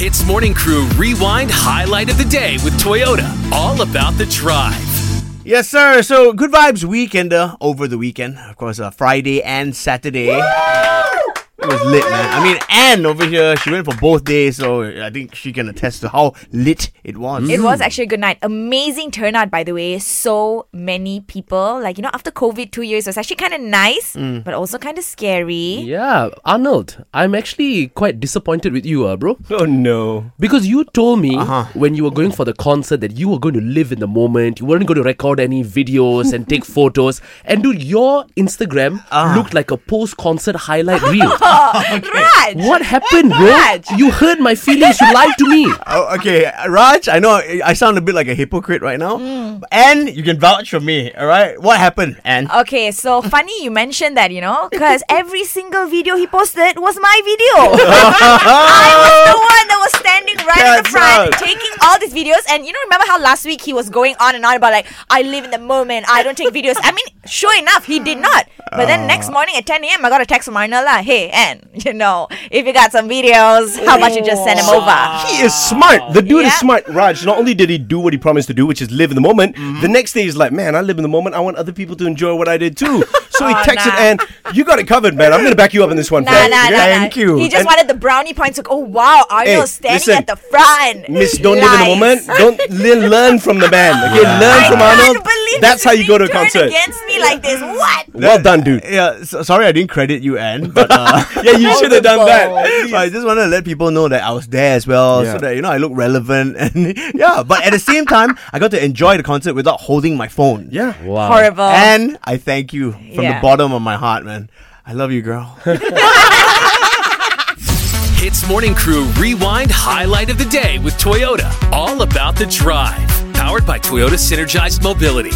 HITZ Morning Crew Rewind Highlight of the Day with Toyota. All about the drive. Yes, sir. So, good vibes weekender over the weekend. Of course, uh, Friday and Saturday. It was lit, man. I mean, Anne over here, she went for both days, so I think she can attest to how lit it was. It was mm. actually a good night. Amazing turnout, by the way. So many people. Like, you know, after COVID, two years, it was actually kind of nice, mm. but also kind of scary. Yeah, Arnold, I'm actually quite disappointed with you, uh, bro. Oh no. Because you told me uh-huh. when you were going for the concert that you were going to live in the moment. You weren't going to record any videos and take photos. And dude, your Instagram uh-huh. looked like a post-concert highlight reel. Raj! what happened, bro? Raj! You hurt my feelings. You lied to me. Oh, okay, Raj, I know I sound a bit like a hypocrite right now. Mm. And you can vouch for me, alright? What happened, Anne? Okay, so funny you mentioned that, you know, because every single video he posted was my video. I was the one that was standing right in the front, right. taking all these videos. And you know, remember how last week he was going on and on about like, I live in the moment, I don't take videos. I mean, sure enough, he did not. But then next uh, morning at 10 a.m., I got a text from Arnella, hey, Anne, you know, if you got some videos, how about you just send them over? He is smart. The dude Yeah. is smart. Raj, not only did he do what he promised to do, which is live in the moment, mm-hmm. the next day he's like, man, I live in the moment. I want other people to enjoy what I did too. So he Oh, texted nah. and you got it covered, man. I'm going to back you up in this one, Nah, fam. nah, nah, Thank nah. you. He just And- wanted the brownie points. Like, oh wow, Arnold's standing listen. at the front. Miss, don't live in the Lies. moment. Don't le- learn from the man. Okay, learn I from can't Arnold. believe That's how you go to a being turned concert. against me like this. What? Well done, dude. Yeah, so, sorry I didn't credit you, Anne, but uh, Yeah, you should have done that. but I just wanted to let people know that I was there as well, Yeah. so that you know I look relevant and yeah. But at the same time, I got to enjoy the concert without holding my phone. Yeah. Wow. Horrible. And I thank you from Yeah. the bottom of my heart, man. I love you, girl. HITZ Morning Crew Rewind Highlight of the Day with Toyota. All about the drive. Powered by Toyota Synergized Mobility.